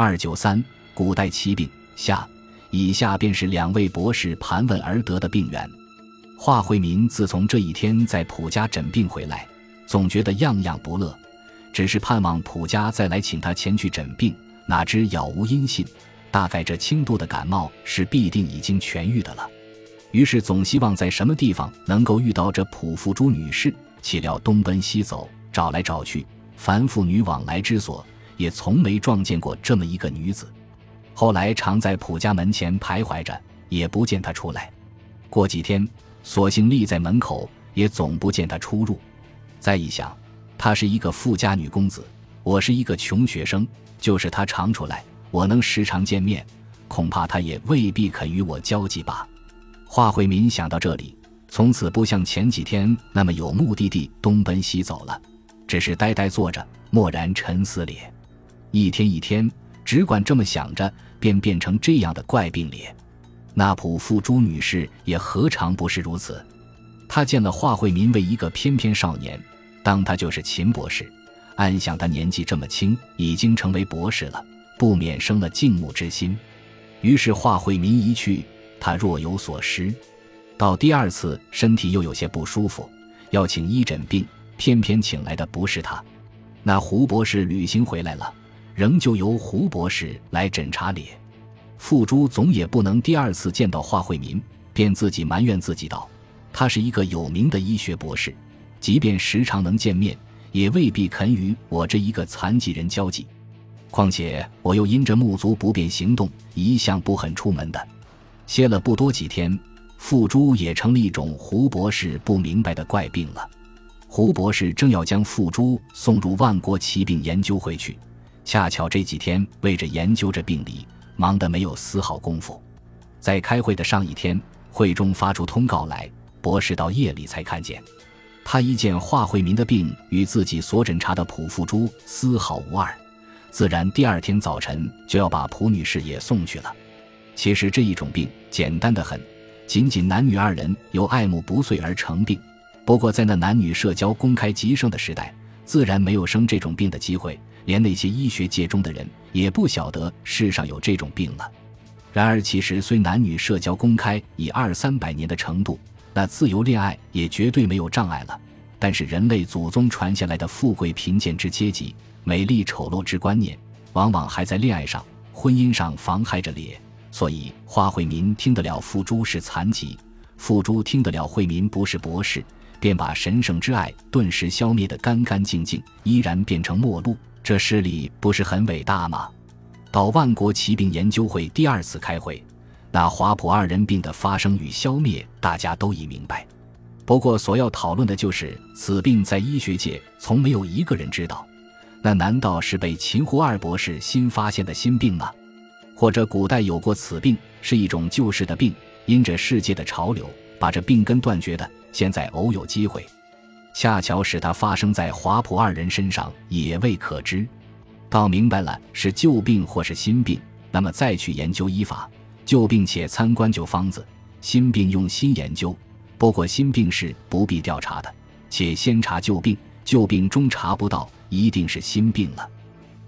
二九三，古代奇病下，以下便是两位博士盘问而得的病源。华惠民自从这一天在普家诊病回来，总觉得样样不乐，只是盼望普家再来请他前去诊病，哪知杳无音信。大概这轻度的感冒是必定已经痊愈的了，于是总希望在什么地方能够遇到这普富珠女士。岂料东奔西走，找来找去，凡妇女往来之所，也从没撞见过这么一个女子。后来常在普家门前徘徊着，也不见她出来。过几天，索性立在门口，也总不见她出入。再一想，她是一个富家女公子，我是一个穷学生，就是她常出来。我能时常见面，恐怕她也未必肯与我交际吧。华惠民想到这里，从此不像前几天那么有目的地东奔西走了，只是呆呆坐着，默然沉思咧。一天一天，只管这么想着，便变成这样的怪病咧。那普富朱女士也何尝不是如此？她见了华惠民为一个翩翩少年，当他就是秦博士，暗想他年纪这么轻，已经成为博士了。不免生了敬慕之心，于是华惠民一去，他若有所失。到第二次，身体又有些不舒服，要请医诊病，偏偏请来的不是他。那胡博士旅行回来了，仍旧由胡博士来诊查咧。傅珠总也不能第二次见到华惠民，便自己埋怨自己道：“他是一个有名的医学博士，即便时常能见面，也未必肯与我这一个残疾人交际。”况且我又因着目足不便行动，一向不肯出门的。歇了不多几天，傅珠也成了一种胡博士不明白的怪病了。胡博士正要将傅珠送入万国奇病研究会去，恰巧这几天为着研究这病理，忙得没有丝毫功夫。在开会的上一天，会中发出通告来，博士到夜里才看见。他一见华惠民的病与自己所诊查的普傅珠丝毫无二。自然，第二天早晨就要把蒲女士也送去了。其实这一种病简单的很，仅仅男女二人由爱慕不遂而成病。不过在那男女社交公开极盛的时代，自然没有生这种病的机会，连那些医学界中的人也不晓得世上有这种病了。然而，其实虽男女社交公开以二三百年的程度，那自由恋爱也绝对没有障碍了。但是人类祖宗传下来的富贵贫贱之阶级。美丽丑陋之观念，往往还在恋爱上、婚姻上妨害着咧。所以花惠民听得了付珠是残疾，付珠听得了惠民不是博士，便把神圣之爱顿时消灭得干干净净，依然变成陌路。这诗里不是很伟大吗？到万国奇病研究会第二次开会，那华普二人病的发生与消灭，大家都已明白。不过所要讨论的就是此病在医学界从没有一个人知道。那难道是被秦胡二博士新发现的新病吗？或者古代有过此病，是一种旧世的病，因着世界的潮流，把这病根断绝的。现在偶有机会，恰巧使它发生在华普二人身上，也未可知。到明白了是旧病或是新病，那么再去研究医法。旧病且参观旧方子，新病用心研究。不过新病是不必调查的，且先查旧病，旧病中查不到。一定是心病了，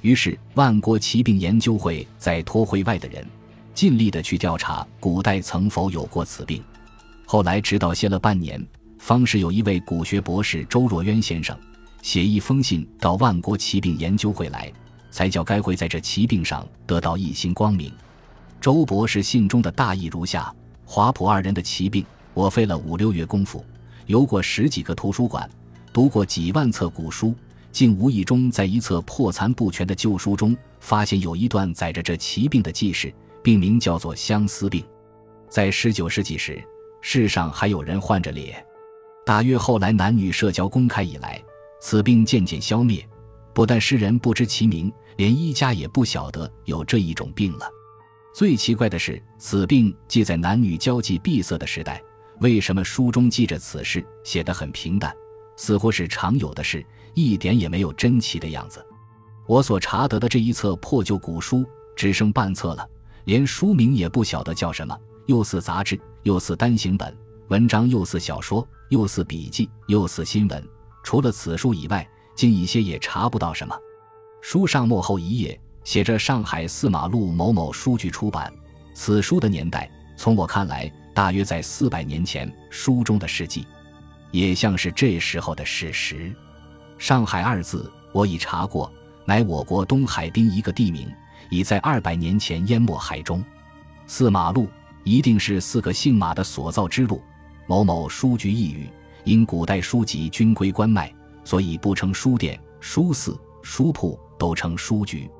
于是万国奇病研究会在托会外的人，尽力的去调查古代曾否有过此病。后来直到歇了半年，方是有一位古学博士周若渊先生写一封信到万国奇病研究会来，才叫该会在这奇病上得到一星光明。周博士信中的大意如下：华普二人的奇病，我费了五六月功夫，游过十几个图书馆，读过几万册古书。竟无意中在一册破残不全的旧书中，发现有一段载着这奇病的记事，病名叫做相思病。在十九世纪时，世上还有人患着咧。大约后来男女社交公开以来，此病渐渐消灭。不但诗人不知其名，连医家也不晓得有这一种病了。最奇怪的是，此病既在男女交际闭塞的时代，为什么书中记着此事，写得很平淡，似乎是常有的事？一点也没有珍奇的样子。我所查得的这一册破旧古书只剩半册了，连书名也不晓得叫什么，又似杂志，又似单行本，文章又似小说，又似笔记，又似新闻。除了此书以外，近一些也查不到什么。书上末后一页写着上海四马路某某书局出版。此书的年代，从我看来，大约在四百年前。书中的事迹，也像是这时候的事实。上海二字，我已查过，乃我国东海滨一个地名，已在二百年前淹没海中。四马路一定是四个姓马的所造之路。某某书局一语，因古代书籍均归官卖，所以不称书店、书肆、书铺，都称书局。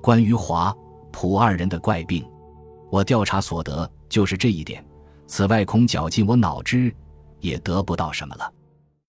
关于华、普二人的怪病。我调查所得就是这一点，此外恐绞尽我脑汁，也得不到什么了。